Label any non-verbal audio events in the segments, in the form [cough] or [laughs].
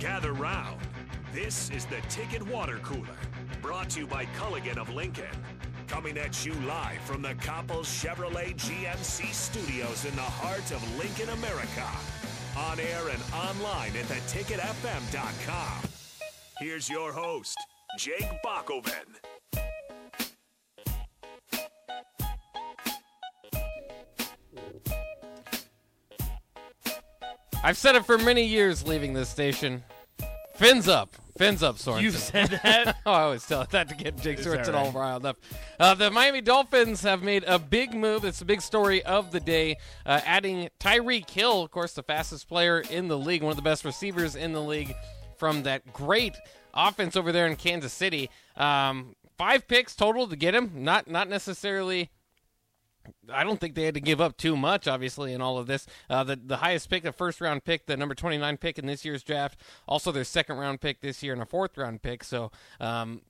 Gather round. This is the Ticket Water Cooler, brought to you by Culligan of Lincoln. Coming at you live from the Coppel Chevrolet GMC studios in the heart of Lincoln, America. On air and online at theticketfm.com. Here's your host, Jake Bakoven. I've said it for many years leaving this station. Fins up. Fins up, Sorensen. You've said that. [laughs] oh, I always tell that to get Jake Sorensen all all right. riled up. Uh, the Miami Dolphins have made a big move. It's a big story of the day, uh, adding Tyreek Hill, of course, the fastest player in the league, one of the best receivers in the league, from that great offense over there in Kansas City. Um, five picks total to get him. Not not necessarily. I don't think they had to give up too much, obviously, in all of this. Uh, the the highest pick, the first round pick, the number twenty nine pick in this year's draft, also their second round pick this year and a fourth round pick. So um,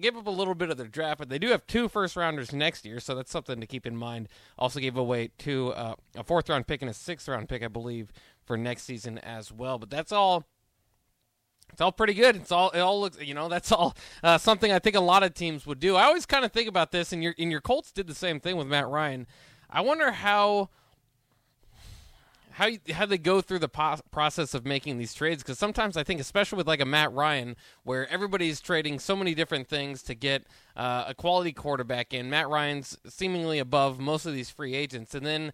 give up a little bit of their draft, but they do have two first rounders next year, so that's something to keep in mind. Also gave away two uh, a fourth round pick and a sixth round pick, I believe, for next season as well. But that's all. It's all pretty good. It's all it all looks you know that's all uh, something I think a lot of teams would do. I always kind of think about this, and your and your Colts did the same thing with Matt Ryan. I wonder how how you, how they go through the po- process of making these trades because sometimes I think, especially with like a Matt Ryan, where everybody's trading so many different things to get uh, a quality quarterback in. Matt Ryan's seemingly above most of these free agents, and then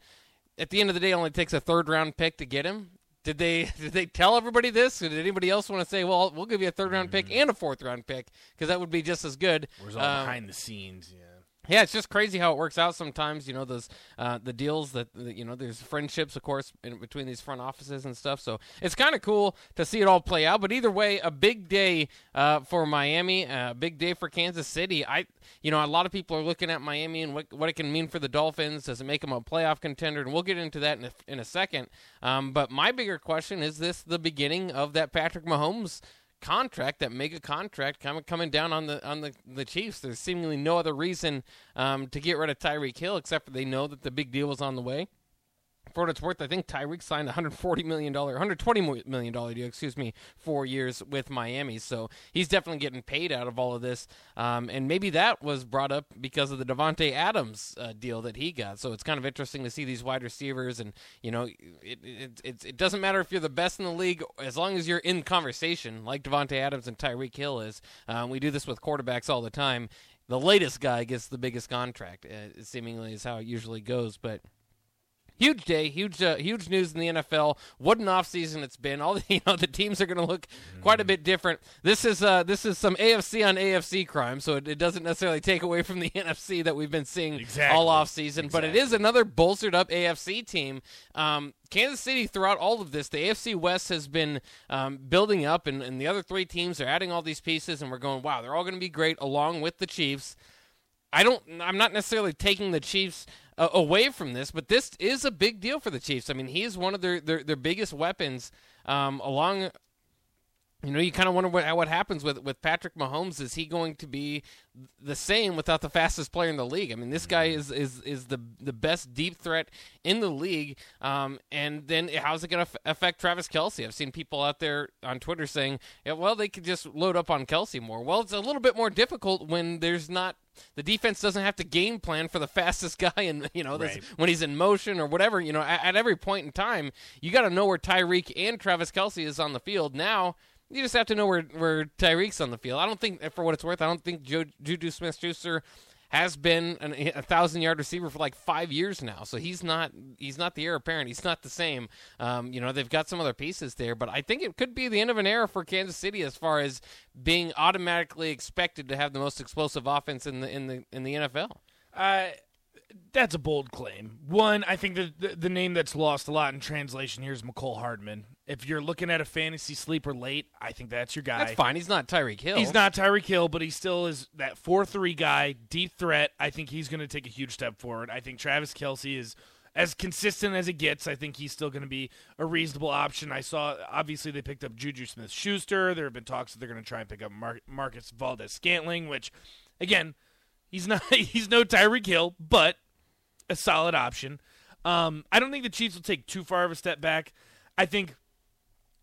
at the end of the day, it only takes a third round pick to get him. Did they [laughs] did they tell everybody this? Or did anybody else want to say, well, we'll give you a third round pick and a fourth round pick because that would be just as good? Where's all Um, behind the scenes? Yeah. Yeah, it's just crazy how it works out sometimes. You know those uh, the deals that you know. There's friendships, of course, in between these front offices and stuff. So it's kind of cool to see it all play out. But either way, a big day uh, for Miami, a big day for Kansas City. I, you know, a lot of people are looking at Miami and what what it can mean for the Dolphins. Does it make them a playoff contender? And we'll get into that in a, in a second. Um, but my bigger question is: This the beginning of that Patrick Mahomes? Contract, that mega contract, coming coming down on the on the, the Chiefs. There's seemingly no other reason um, to get rid of Tyreek Hill except for they know that the big deal is on the way. For what it's worth, I think Tyreek signed a $140 million, $120 million deal, excuse me, four years with Miami. So he's definitely getting paid out of all of this. Um, and maybe that was brought up because of the Davante Adams uh, deal that he got. So it's kind of interesting to see these wide receivers. And, you know, it, it, it, it doesn't matter if you're the best in the league, as long as you're in conversation, like Davante Adams and Tyreek Hill is. Um, we do this with quarterbacks all the time. The latest guy gets the biggest contract, uh, seemingly, is how it usually goes. But. Huge day, huge, uh, huge news in the NFL. What an offseason it's been. All [laughs] the, you know, the teams are going to look quite a bit different. This is uh, this is some AFC on AFC crime, so it, it doesn't necessarily take away from the [laughs] NFC that we've been seeing Exactly. all offseason. But it is another bolstered up AFC team. Um, Kansas City, throughout all of this, the AFC West has been um, building up, and, and the other three teams are adding all these pieces, and we're going, wow, they're all going to be great, along with the Chiefs. I don't. I'm not necessarily taking the Chiefs uh, away from this, but this is a big deal for the Chiefs. I mean, he is one of their their, their biggest weapons. Um, along, you know, you kind of wonder what what happens with with Patrick Mahomes. Is he going to be the same without the fastest player in the league? I mean, this guy is is is the the best deep threat in the league. Um, and then how's it going to f- affect Travis Kelce? I've seen people out there on Twitter saying, yeah, well, they could just load up on Kelce more. Well, it's a little bit more difficult when there's not the defense doesn't have to game plan for the [laughs] fastest guy and you know this, Right. when he's in motion or whatever you know at, at every point in time you got to know where Tyreek and Travis Kelce is on the field now you just have to know where where Tyreek's on the field I don't think for what it's worth I don't think Ju- Juju Smith-Schuster has been an, a thousand yard receiver for like five years now, so he's not he's not the heir apparent. He's not the same. Um, you know, they've got some other pieces there, but I think it could be the end of an era for Kansas City as far as being automatically expected to have the most explosive offense in the in the in the NFL. Uh, that's a bold claim. One, I think the, the the name that's lost a lot in translation here is Mecole Hardman. If you're looking at a fantasy sleeper late, I think that's your guy. That's fine. He's not Tyreek Hill. He's not Tyreek Hill, but he still is that four three guy, deep threat. I think he's going to take a huge step forward. I think Travis Kelce is as consistent as it gets. I think he's still going to be a reasonable option. I saw obviously they picked up Juju Smith Schuster. There have been talks that they're going to try and pick up Mar- Marquez Valdes Scantling, which again, he's not [laughs] he's no Tyreek Hill, but a solid option. Um, I don't think the Chiefs will take too far of a step back. I think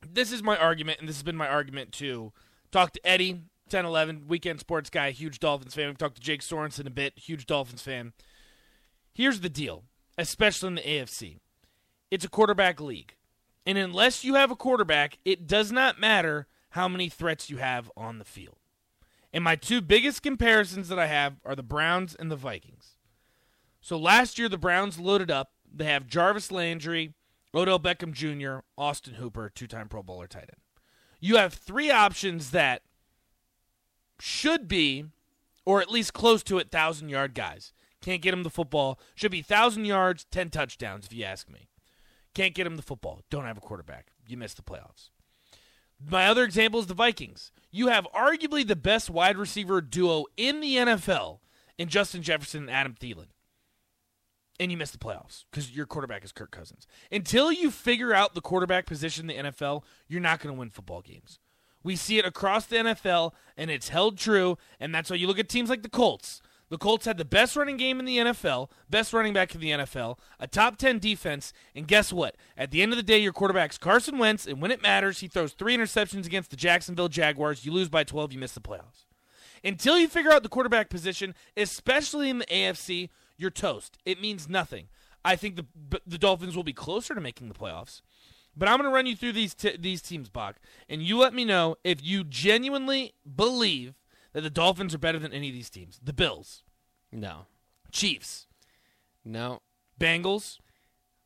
this is my argument, and this has been my argument too. Talk to Eddie, 10 11, weekend sports guy, huge Dolphins fan. We've talked to Jake Sorensen a bit, huge Dolphins fan. Here's the deal, especially in the AFC it's a quarterback league. And unless you have a quarterback, it does not matter how many threats you have on the field. And my two biggest comparisons that I have are the Browns and the Vikings. So last year, the Browns loaded up. They have Jarvis Landry, Odell Beckham Jr., Austin Hooper, two time Pro Bowler tight end. You have three options that should be, or at least close to it, 1,000 yard guys. Can't get him the football. Should be 1,000 yards, 10 touchdowns, if you ask me. Can't get him the football. Don't have a quarterback. You miss the playoffs. My other example is the Vikings. You have arguably the best wide receiver duo in the NFL in Justin Jefferson and Adam Thielen. And you miss the playoffs because your quarterback is Kirk Cousins. Until you figure out the quarterback position in the NFL, you're not going to win football games. We see it across the NFL, and it's held true. And that's why you look at teams like the Colts. The Colts had the best running game in the NFL, best running back in the NFL, a top 10 defense, and guess what? At the end of the day, your quarterback's Carson Wentz, and when it matters, he throws three interceptions against the Jacksonville Jaguars. You lose by 12, you miss the playoffs. Until you figure out the quarterback position, especially in the AFC, you're toast. It means nothing. I think the the Dolphins will be closer to making the playoffs. But I'm going to run you through these t- these teams, Bach, and you let me know if you genuinely believe that the Dolphins are better than any of these teams. The Bills, No, Chiefs, no. Bengals.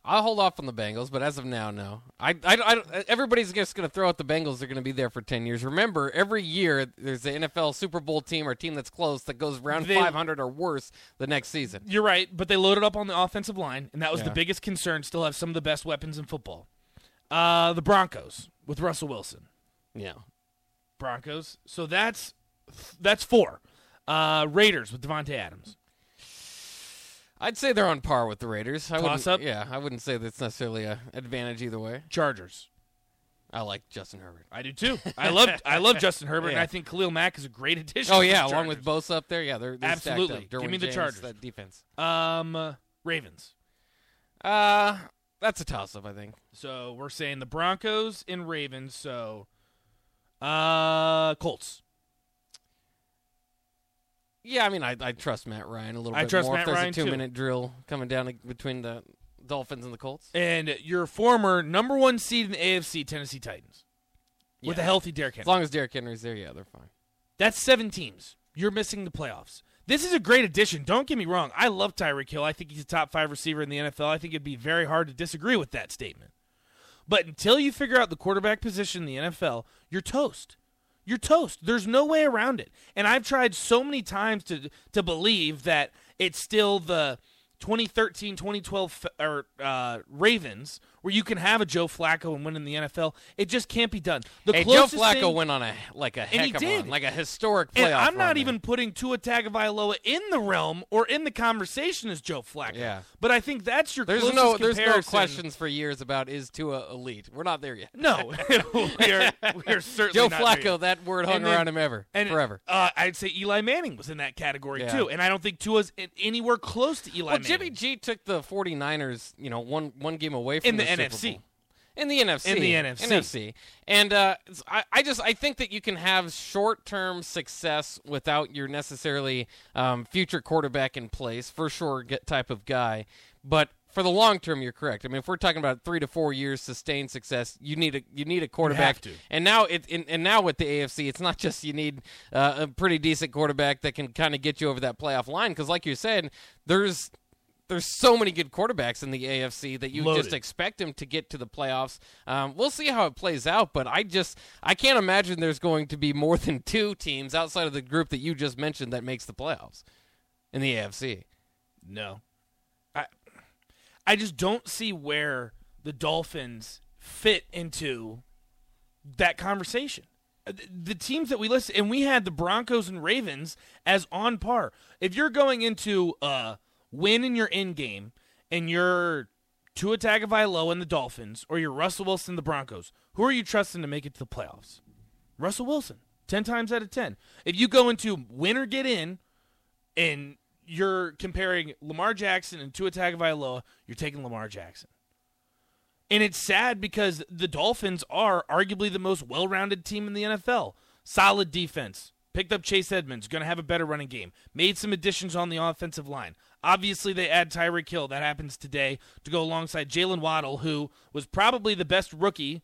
I'll hold off on the Bengals, but as of now, no. I, I, I- everybody's just going to throw out the Bengals. They're going to be there for ten years. Remember, every year there's an NFL Super Bowl team or team that's close that goes round They- 500 or worse the next season. You're right, but they loaded up on the offensive line, and that was the biggest concern. Still have some of the best weapons in football. Uh, the Broncos with Russell Wilson. Yeah, Broncos. So that's that's four. Uh, Raiders with Davante Adams. I'd say they're on par with the Raiders. I Toss up? Yeah, I wouldn't say that's necessarily a advantage either way. Chargers. I like Justin Herbert. I do too. I love I love Justin Herbert, and I think Khalil Mack is a great addition. Oh yeah, along with. Bosa up there. Yeah, they're, they're Absolutely. up. Give me the James, Chargers. That defense. um Ravens. Uh, that's a toss up. I think. So we're saying the Broncos and Ravens. So uh Colts. Yeah, I mean, I, I trust Matt Ryan a little I bit trust more. Matt if there's Ryan, a too. two-minute drill coming down between the Dolphins and the Colts. And your former number one seed in the AFC, Tennessee Titans. With a Yeah. healthy Derrick Henry. As Henry. long as Derrick Henry's there, yeah, they're fine. That's seven teams. You're missing the playoffs. This is a great addition. Don't get me wrong. I love Tyreek Hill. I think he's a top five receiver in the NFL. I think it'd be very hard to disagree with that statement. But until you figure out the quarterback position in the NFL, you're toast. You're toast. There's no way around it. And I've tried so many times to to believe that it's still the 2013 2012 f- or uh, Ravens where you can have a Joe Flacco and win in the NFL. It just can't be done. The Hey, Joe Flacco thing- went on a like a he heck of did. like a historic playoff. and I'm not there. even putting Tua Tagovailoa in the realm or in the conversation as Joe Flacco. Yeah. But I think that's your There's closest no there's no questions for years about is Tua elite. We're not there yet. No, [laughs] [laughs] we are we are certainly Joe Flacco, that word hung then- around him ever, and forever. Uh, I'd say Eli Manning was in that category Yeah. too, and I don't think Tua's anywhere close to Eli Well, Manning. Jimmy G took the 49ers, you know, one one game away from In the Super NFC. In the NFC. In the NFC. NFC. And uh, I, I just I think that you can have short term success without your necessarily um, future quarterback in place, for sure get type of guy. But for the long term, you're correct. I mean, if we're talking about three to four years sustained success, you need a you need a quarterback. to. And now it in, and now with the AFC, it's not just you need uh, a pretty decent quarterback that can kind of get you over that playoff line. Because like you said, there's there's so many good quarterbacks in the AFC that you Loaded. just expect them to get to the playoffs. Um, we'll see how it plays out, but I just I can't imagine there's going to be more [laughs] than two teams outside of the group that you just mentioned that makes the playoffs in the AFC. No. I I just don't see where the Dolphins fit into that conversation. Uh, The teams that we listed, and we had the Broncos and Ravens as on par. If you're going into a win in your end game and you're Tua Tagovailoa and the Dolphins, or you're Russell Wilson and the Broncos, who are you trusting to make it to the playoffs? Russell Wilson, ten times out of ten. If you go into win or get in, and you're comparing Lamar Jackson and Tua Tagovailoa, you're taking Lamar Jackson. And it's sad because the Dolphins are arguably the most well rounded team in the NFL. Solid defense. Picked up Chase Edmonds, going to have a better running game. Made some additions on the offensive line. Obviously, they add Tyreek Hill. That happens today to go alongside Jaylen Waddle, who was probably the best rookie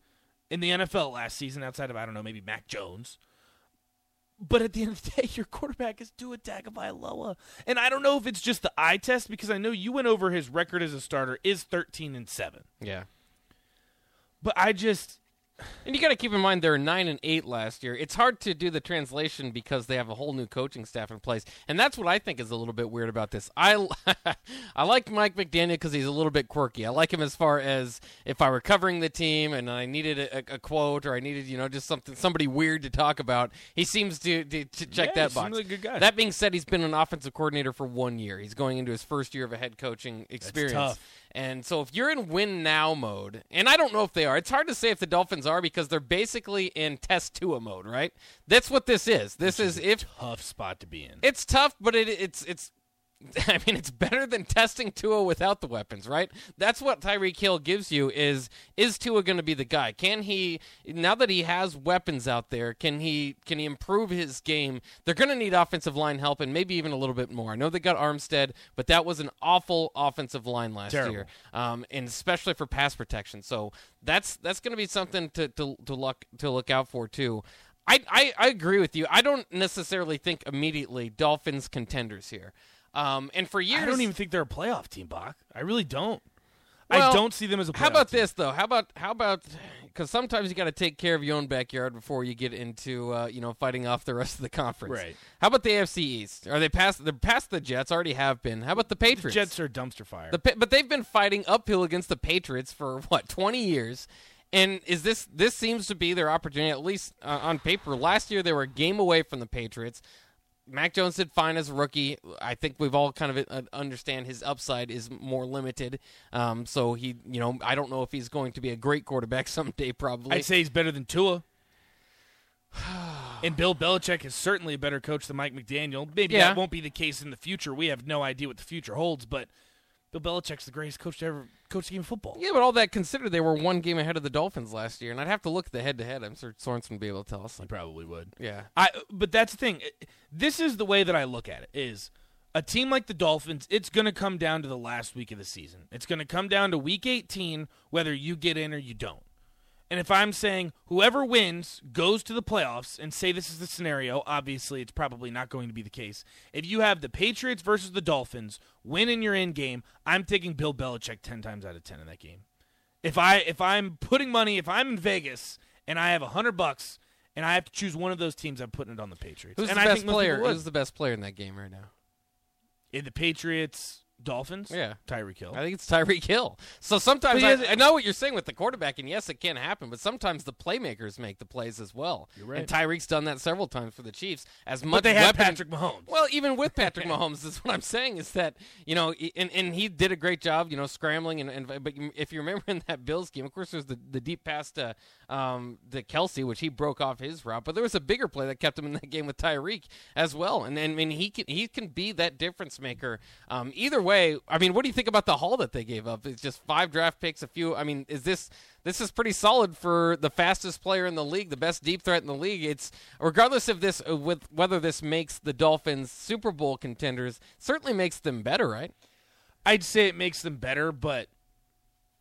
in the NFL last season, outside of, I don't know, maybe Mac Jones. But at the end of the day, [laughs] your quarterback is Tua Tagovailoa, and I don't know if it's just the eye test because I know you went over his record as a starter is thirteen and seven. Yeah. But I just And you got to keep in mind they're nine and eight last year. It's hard to do the translation because they have a whole new coaching staff in place, and that's what I think is a little bit weird about this. I [laughs] I like Mike McDaniel because he's a little bit quirky. I like him as far as if I were covering the team and I needed a, a quote or I needed you know just something somebody weird to talk about. He seems to to, to check Yeah, that box. seems like a good guy. That being said, he's been an offensive coordinator for one year. He's going into his first year of a head coaching experience. And so if you're in win now mode, and I don't know if they are, it's hard to say if the Dolphins are because they're basically in test Tua mode, right? That's what this is. This is if tough spot to be in. it's tough, but it, it's it's. [laughs] I mean, it's better than testing Tua without the weapons, right? That's what Tyreek Hill gives you. Is is Tua going to be the guy? Can he now that he has weapons out there? Can he can he improve his game? They're going to need offensive line help and maybe even a little bit more. I know they got Armstead, but that was an awful offensive line last Terrible. year, um, and especially for pass protection. So that's that's going to be something to to to look to look out for too. I, I, I agree with you. I don't necessarily think immediately Dolphins contenders here. Um, and for years, I don't even think they're a playoff team, Bach. I really don't. Well, I don't see them as a playoff How about team. this though? How about how about because sometimes you got to take care of your own backyard before you get into uh, you know fighting off the rest of the conference. Right. How about the AFC East? Are they past? They're past the Jets. Already have been. How about the The Patriots? Jets are a dumpster fire. The but they've been fighting uphill against the Patriots for [laughs] what twenty years, and is this this seems to be their opportunity at least uh, on paper? Last year they were a game away from the Patriots. Mac Jones did fine as a rookie. I think we've all kind of uh, understand his upside is more limited. Um, so he, you know, I don't know if he's going to be a great quarterback [laughs] someday. Probably. I'd say he's better than Tua. [sighs] and Bill Belichick is certainly a better coach than Mike McDaniel. Maybe Yeah. that won't be the case in the future. We have no idea what the future holds, but Bill Belichick's the greatest coach to ever coach the game of football. yeah, but all that considered, they were one game ahead of the Dolphins last year, and I'd have to look at the head-to-head. I'm sure Sorensen would be able to tell us. He probably would. Yeah. I but that's the thing. This is the way that I look at it is a team like the Dolphins, it's going to come down to the last week of the season. It's going to come down to week 18 whether you get in or you don't. And if I'm saying whoever wins goes to the playoffs and say this is the scenario, obviously it's probably not going to be the case. If you have the Patriots versus the Dolphins, win in your end game, I'm taking Bill Belichick 10 times out of 10 in that game. If I if I'm putting money, if I'm in Vegas and I have a 100 bucks and I have to choose one of those teams, I'm putting it on the Patriots. Who's and the I best player? Who's the best player in that game right now? in the Patriots Dolphins? Yeah. Tyreek Hill. I think it's Tyreek Hill. So sometimes I, I know what you're saying with the quarterback, and yes, it can happen. But sometimes the playmakers make the plays as well. You're right. And Tyreek's done that several times for the Chiefs. As much but they have Patrick Mahomes. Well, even with Patrick [laughs] Mahomes, is what I'm saying is that you know, and, and he did a great job, you know, scrambling and, and but if you remember in that Bills game, of course, there's the the deep pass to um to Kelce, which he broke off his route, but there was a bigger play that kept him in that game with Tyreek as well, and and, and he can he can be that difference maker. Um, either way, I mean, what do you think about the haul that they gave up? It's just five draft picks, a few. I mean, is this this is pretty solid for the fastest player in the league, the best deep threat in the league. It's regardless of this, uh, with whether this makes the Dolphins Super Bowl contenders, certainly makes them better, right? I'd say it makes them better, but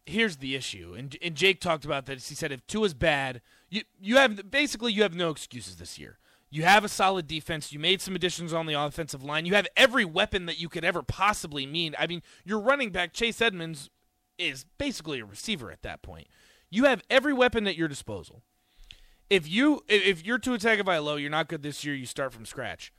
here's the issue. And and Jake talked about this. He said if Tua is bad, you you have basically you have no excuses this year. You have a solid defense. You made some additions on the offensive line. You have every weapon that you could ever possibly need. I mean, your running back Chase Edmonds is basically a receiver at that point. You have every weapon at your disposal. If you if you're Tua Tagovailoa, you're not good this year. You start from scratch.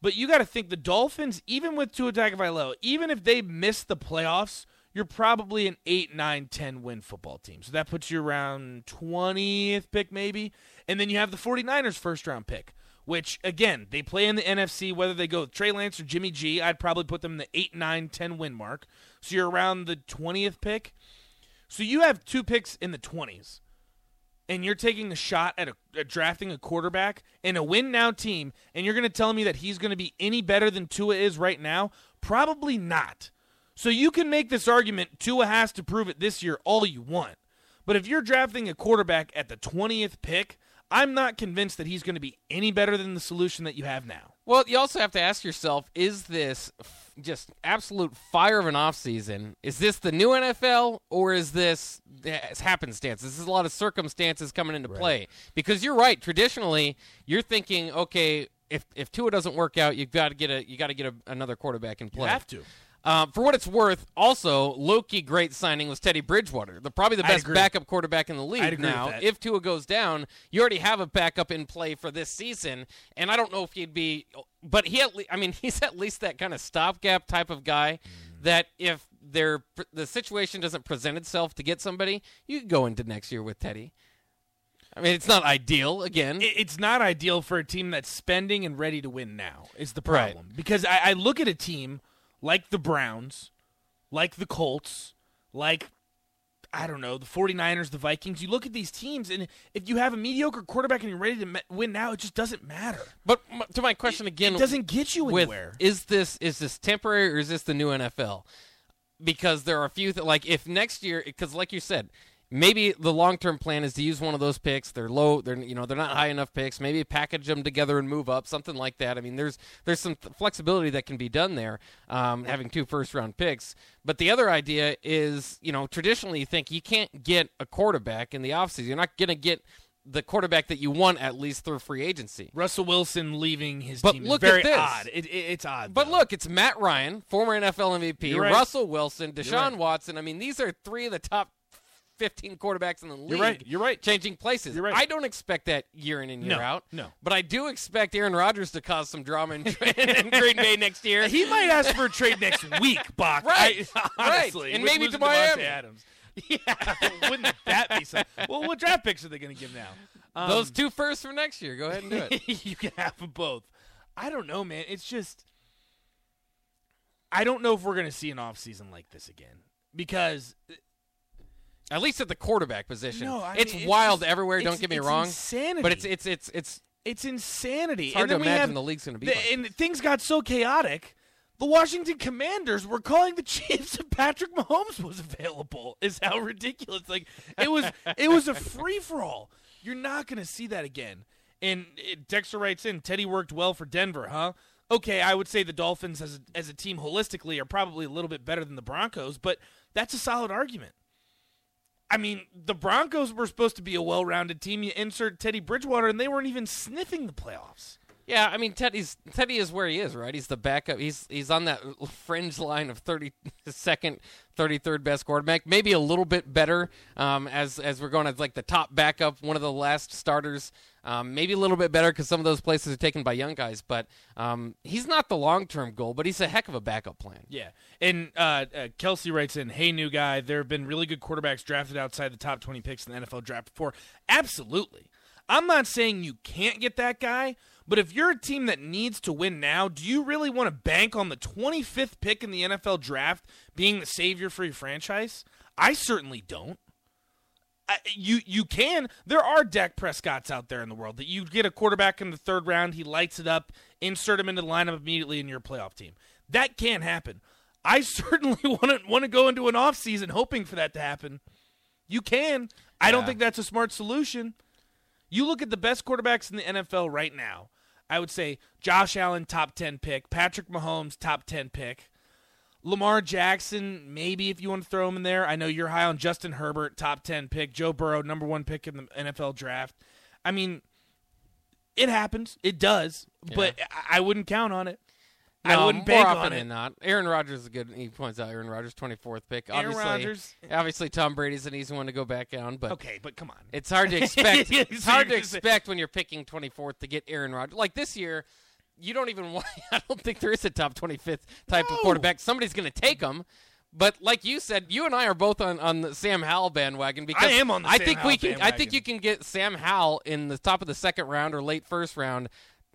But you got to think the Dolphins, even with Tua Tagovailoa, even if they miss the playoffs, you're probably an 8, 9, 10 win football team. So that puts you around 20th pick maybe. And then you have the 49ers first round pick, which again, they play in the NFC whether they go with Trey Lance or Jimmy G. I'd probably put them in the 8, 9, 10 win mark. So you're around the 20th pick. So you have two picks in the 20s and you're taking a shot at, a, at drafting a quarterback in a win now team, and you're going to tell me that he's going to be any better than Tua is right now? Probably not. So you can make this argument Tua has to prove it this year all you want. But if you're drafting a quarterback at the 20th pick, I'm not convinced that he's going to be any better than the solution that you have now. Well, you also have to ask yourself: Is this f- just absolute fire of an offseason? Is this the new NFL, or is this happenstance? This is a lot of circumstances coming into play. Because you're right. Traditionally, you're thinking, okay, if if Tua doesn't work out, you've got to get a you got to get a, another quarterback in play. You have to. Um, for what it's worth, also Loki great signing was Teddy Bridgewater, the probably the best backup quarterback in the league. I'd agree with now, if Tua goes down, you already have a backup in play for this season, and I don't know if he'd be, but he at le- I mean [laughs] he's at least that kind of stopgap type of guy Mm. that if there the situation doesn't present itself to get somebody, you could go into next year with Teddy. I mean, it's not ideal again. It's not ideal for a team that's spending and ready to win now, is the Right. problem. Because I, I look at a team like the Browns, like the Colts, like, I don't know, the 49ers, the Vikings. You look at these teams, and if you have a mediocre quarterback and you're ready to win now, it just doesn't matter. but m- to my question again, It doesn't get you with anywhere. is this is this temporary or is this the new NFL? Because there are a few that like if next year because like you said, maybe the long term plan is to use one of those picks. They're low. They're you know they're not high enough picks. Maybe package them together and move up, something like that. I mean, there's there's some th- flexibility that can be done there, um, having two first round picks. But the other idea is you know traditionally you think you can't get a quarterback in the offseason. You're not going to get the quarterback that you want at least through free agency. Russell Wilson leaving his But team look is very at this. odd. It, it, it's odd. But though. look, it's Matt Ryan, former NFL MVP, right. Russell Wilson, Deshaun right. Watson. I mean, these are three of the top 15 quarterbacks in the league. You're right. You're right. Changing places. You're right. I don't expect that year in and year No, out. no. But I do expect Aaron Rodgers to cause some drama in, [laughs] in Green Bay next year. He might ask for a trade next [laughs] week, Bach. Right, I, right. honestly, And maybe to Miami. Adams. Yeah, [laughs] wouldn't that be something? Well, what draft picks are they going to give now? Um, Those two firsts for next year. Go ahead and do it. you can have them both. I don't know, man. It's just I don't know if we're going to see an offseason like this again because At least at the quarterback position. No, I it's mean, wild everywhere. don't get me wrong. insanity. But it's it's it's it's it's insanity. It's hard and to imagine have the league's gonna be the- like and things got so chaotic. The Washington Commanders were calling the [laughs] Chiefs if Patrick Mahomes was available. Is how ridiculous. Like it was. it was a free for all. You're not going to see that again. And it, Dexter writes in, Teddy worked well for Denver, huh? Okay, I would say the Dolphins as a, as a team holistically are probably a little bit better than the Broncos, but that's a solid argument. I mean, the Broncos were supposed to be a well-rounded team. You insert Teddy Bridgewater, and they weren't even sniffing the playoffs. Yeah, I mean Teddy's Teddy is where he is, right? He's the backup. He's he's on that fringe line of thirty second, thirty third best quarterback. Maybe a little bit better um, as as we're going as like the top backup, one of the last starters. Um, maybe a little bit better because some of those places are taken by young guys. But um, he's not the long term goal, but he's a heck of a backup plan. Yeah, and uh, uh, Kelsey writes in, "Hey, new guy, there have been really good quarterbacks drafted outside the top twenty picks in the NFL draft before. Absolutely, I'm not saying you can't get that guy, but if you're a team that needs to win now, do you really want to bank on the 25th pick in the NFL draft being the savior for your franchise? I certainly don't. You you can. There are Dak Prescotts out there in the world that you get a quarterback in the third round, he lights it up, insert him into the lineup immediately in your playoff team. That can happen. I [laughs] certainly want to want to go into an offseason hoping for that to happen. You can. I don't think that's a smart solution. You look at the best quarterbacks in the NFL right now. I would say Josh Allen top 10 pick, Patrick Mahomes top 10 pick. Lamar Jackson, maybe if you want to throw him in there. I know you're high on Justin Herbert, top 10 pick. Joe Burrow, number one pick in the NFL draft. I mean, it happens. It does. But I wouldn't count on it. I wouldn't more bank often on it. than not. Aaron Rodgers is a good. He points out Aaron Rodgers, twenty fourth pick. Aaron obviously, Rodgers. obviously Tom Brady's an easy one to go back down, but Okay, but come on. It's hard to [laughs] expect. It's hard to expect when you're picking 24th to get Aaron Rodgers. Like this year, you don't even [laughs] want. I don't think there is a top 25th type No. of quarterback. Somebody's going to take him. But like you said, you and I are both on, on the Sam Howell bandwagon because I am on the I Sam think we Howell can. I think you can get Sam Howell in the top of the second round or late first round.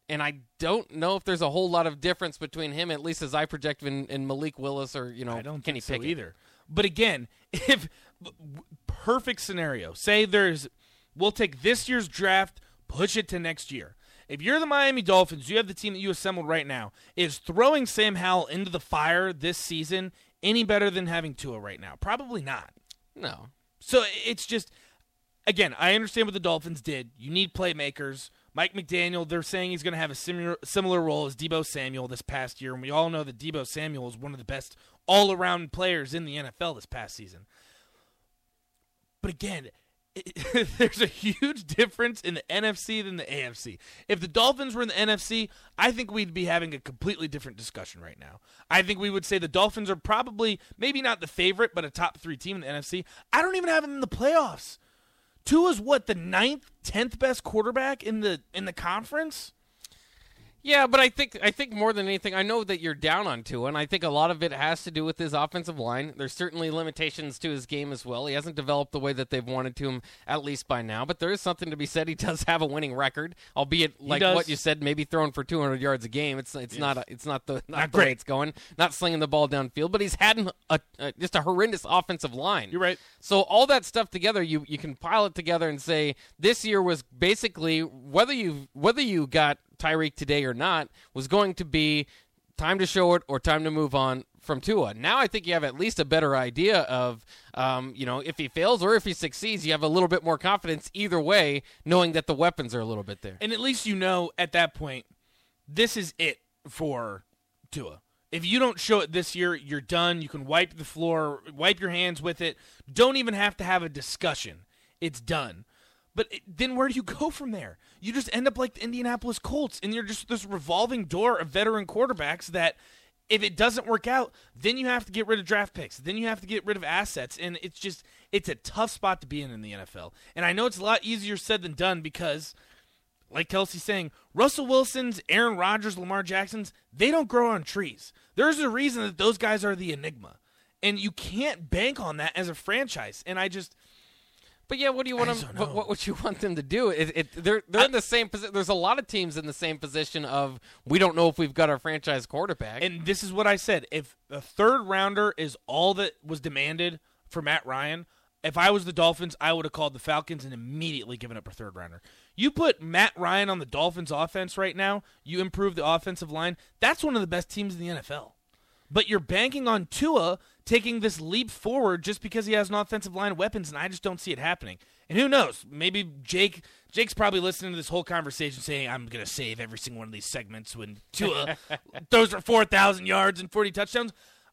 And I don't know if there's a whole lot of difference between him, at least as I project, in, and Malik Willis or you know I don't Kenny think so Pickett. either. But again, [laughs] if perfect scenario, say there's, we'll take this year's draft, push it to next year. If you're the Miami Dolphins, you have the team that you assembled right now. Is throwing Sam Howell into the fire this season any better than having Tua right now? Probably not. No, So it's just, again, I understand what the Dolphins did. You need playmakers. Mike McDaniel, they're saying he's going to have a similar similar role as Deebo Samuel this past year, and we all know that Deebo Samuel is one of the best all around players in the NFL this past season. But again, [laughs] there's a huge difference in the NFC than the AFC. If the Dolphins were in the NFC, I think we'd be having a completely different discussion right now. I think we would say the Dolphins are probably maybe not the favorite, but a top three team in the NFC. I don't even have them in the playoffs. Tua is what the ninth, tenth best quarterback in the in the conference. Yeah, but I think I think more than anything, I know that you're down on Tua, and I think a lot of it has to do with his offensive line. There's certainly limitations to his game as well. He hasn't developed the way that they've wanted to him, at least by now. But there is something to be said. He [laughs] does have a winning record, albeit like what you said, maybe throwing for 200 yards a game. It's it's not a, it's not the not, Not the way great. it's going. Not slinging the ball downfield, but he's had a, a just a horrendous offensive line. You're right. So all that stuff together, you you can pile it together and say this year was basically whether you whether you got Tyreek today or not was going to be time to show it or time to move on from Tua. Now I think you have at least a better idea of, um, you know, if he fails or if he succeeds, you have a little bit more confidence either way, knowing that the weapons are a little bit there. And at least you know at that point, this is it for Tua. If you don't show it this year, you're done. You can wipe the floor, wipe your hands with it. Don't even have to have a discussion. It's done. But it, then where do you go from there? You just end up like the Indianapolis Colts, and you're just this revolving door of veteran quarterbacks that if it doesn't work out, then you have to get rid of draft picks. Then you have to get rid of assets, and it's just it's a tough spot to be in in the NFL. And I know it's a lot easier said than done because like Kelsey's saying, Russell Wilson's, Aaron Rodgers, Lamar Jackson's, they don't grow on trees. There's a reason that those guys are the enigma. And you can't bank on that as a franchise. And I just But yeah, what do you want I them? What, what would you [laughs] want them to do? It, it, they're they're in the same position. There's a lot of teams in the same position of we don't know if we've got our franchise quarterback. and this is what I said. If the third rounder is all that was demanded for Matt Ryan, if I was the Dolphins, I would have called the Falcons and immediately given up a third rounder. You put Matt Ryan on the Dolphins offense right now, you improve the offensive line, that's one of the best teams in the NFL. But you're banking on Tua taking this leap forward just because he has an offensive line of weapons, and I just don't see it happening. And who knows? Maybe Jake Jake's probably listening to this whole conversation saying, I'm gonna save every single one of these segments when Tua [laughs] throws for four thousand yards and forty touchdowns.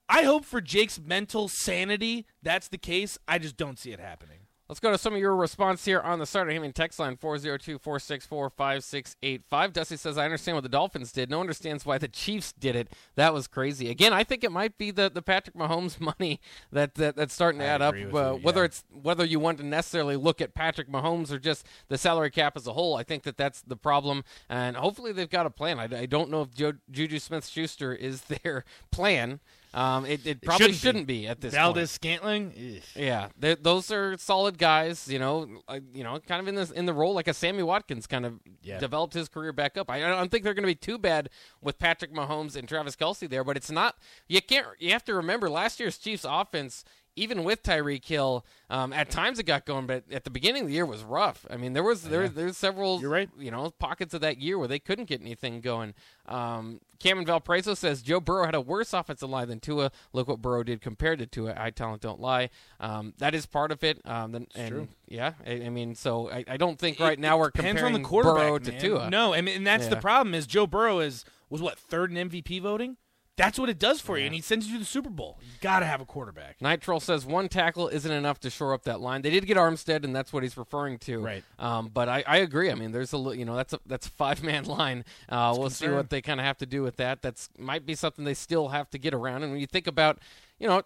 I hope for Jake's mental sanity that's the case. I just don't see it happening. Let's go to some of your response here on the Starter Heyman text line 402 464 5685. Dusty says, I understand what the Dolphins did. No one understands why the Chiefs did it. That was crazy. Again, I think it might be the, the Patrick Mahomes [laughs] money that, that that's starting to I add up. Uh, you, Whether it's whether you want to necessarily look at Patrick Mahomes or just the salary cap as a whole, I think that that's the problem. And hopefully they've got a plan. I, I don't know if jo- Juju Smith Schuster is [laughs] their plan. Um, it, it probably shouldn't be. shouldn't be, at this point. Valdes Scantling, Yeah, those are solid guys. You know, uh, you know, kind of in this in the role like a Sammy Watkins kind of Yeah. developed his career back up. I, I don't think they're going to be too bad with Patrick Mahomes and Travis Kelce there, but it's not. You can't. You have to remember last year's Chiefs offense. Even with Tyreek Hill, um, at times it got going, but at the beginning of the year was rough. I mean, there was there there's several You're right. you know pockets of that year where they couldn't get anything going. Um, Cameron Valparaiso says Joe Burrow had a worse offensive line than Tua. Look what Burrow did compared to Tua. High talent don't lie. Um, that is part of it. Um, then, and true. yeah, I, I mean, so I, I don't think right now we're comparing on the quarterback, Burrow to man. Tua. No, I mean, and that's the problem is Joe Burrow is was what third in MVP voting. That's what it does for you, and he sends you to the Super Bowl. You got to have a quarterback. Night Troll says one tackle isn't enough to shore up that line. They did get Armstead, and that's what he's referring to. Right. Um, but I, I agree. I mean, there's a you know that's a that's a five man [laughs] line. Uh, we'll see what they kind of have to do with that. That's might be something they still have to get around. And when you think about, you know.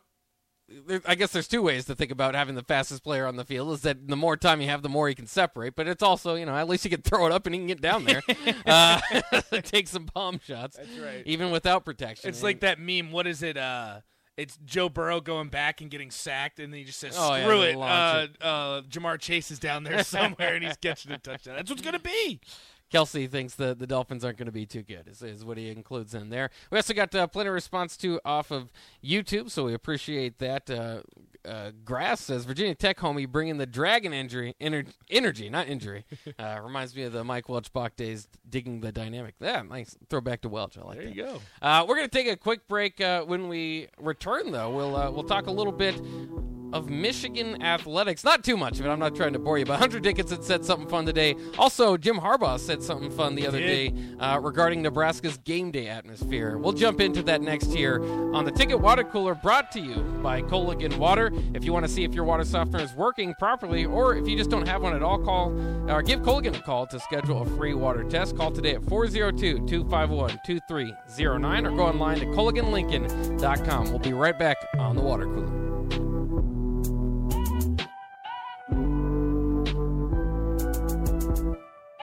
There- I guess there's two ways to think about having the fastest player on the field. Is that the more time you have, the more he can separate. But it's also, you know, at least you can [laughs] throw it up and he can get down there, [laughs] uh, [laughs] take some bomb shots. That's right. Even without protection. It's like that meme. What is it? Uh, it's Joe Burrow going back and getting sacked, and then he just says, Oh, yeah, "Screw they it." Uh, launch uh, Ja'Marr Chase is down there somewhere, and he's catching a touchdown. That's what's gonna be. Kelsey thinks the, the Dolphins aren't going to be too good, is, is what he includes in there. We also got uh, plenty of response to off of YouTube, so we appreciate that. Uh, uh, Grass says Virginia Tech homie bringing the dragon injury ener- energy, not injury. [laughs] Uh, reminds me of the Mike Welch Bach days, digging the dynamic. Yeah, nice throwback to Welch. I like There that. you go. Uh, we're going to take a quick break. Uh, when we return, though, we'll uh, we'll talk a little bit of Michigan athletics. Not too much of it. I'm not trying to bore you, but Hunter Dickinson said something fun today. Also, Jim Harbaugh said something fun the other day uh, regarding Nebraska's game day atmosphere. We'll jump into that next year on the Ticket Water Cooler, brought to you by Culligan Water. If you want to see if your water softener is working properly, or if you just don't have one at all, call or give Culligan a call to schedule a free water test. Call today at 402 251 2309 or go online to CulliganLincoln.com. We'll be right back on the water cooler.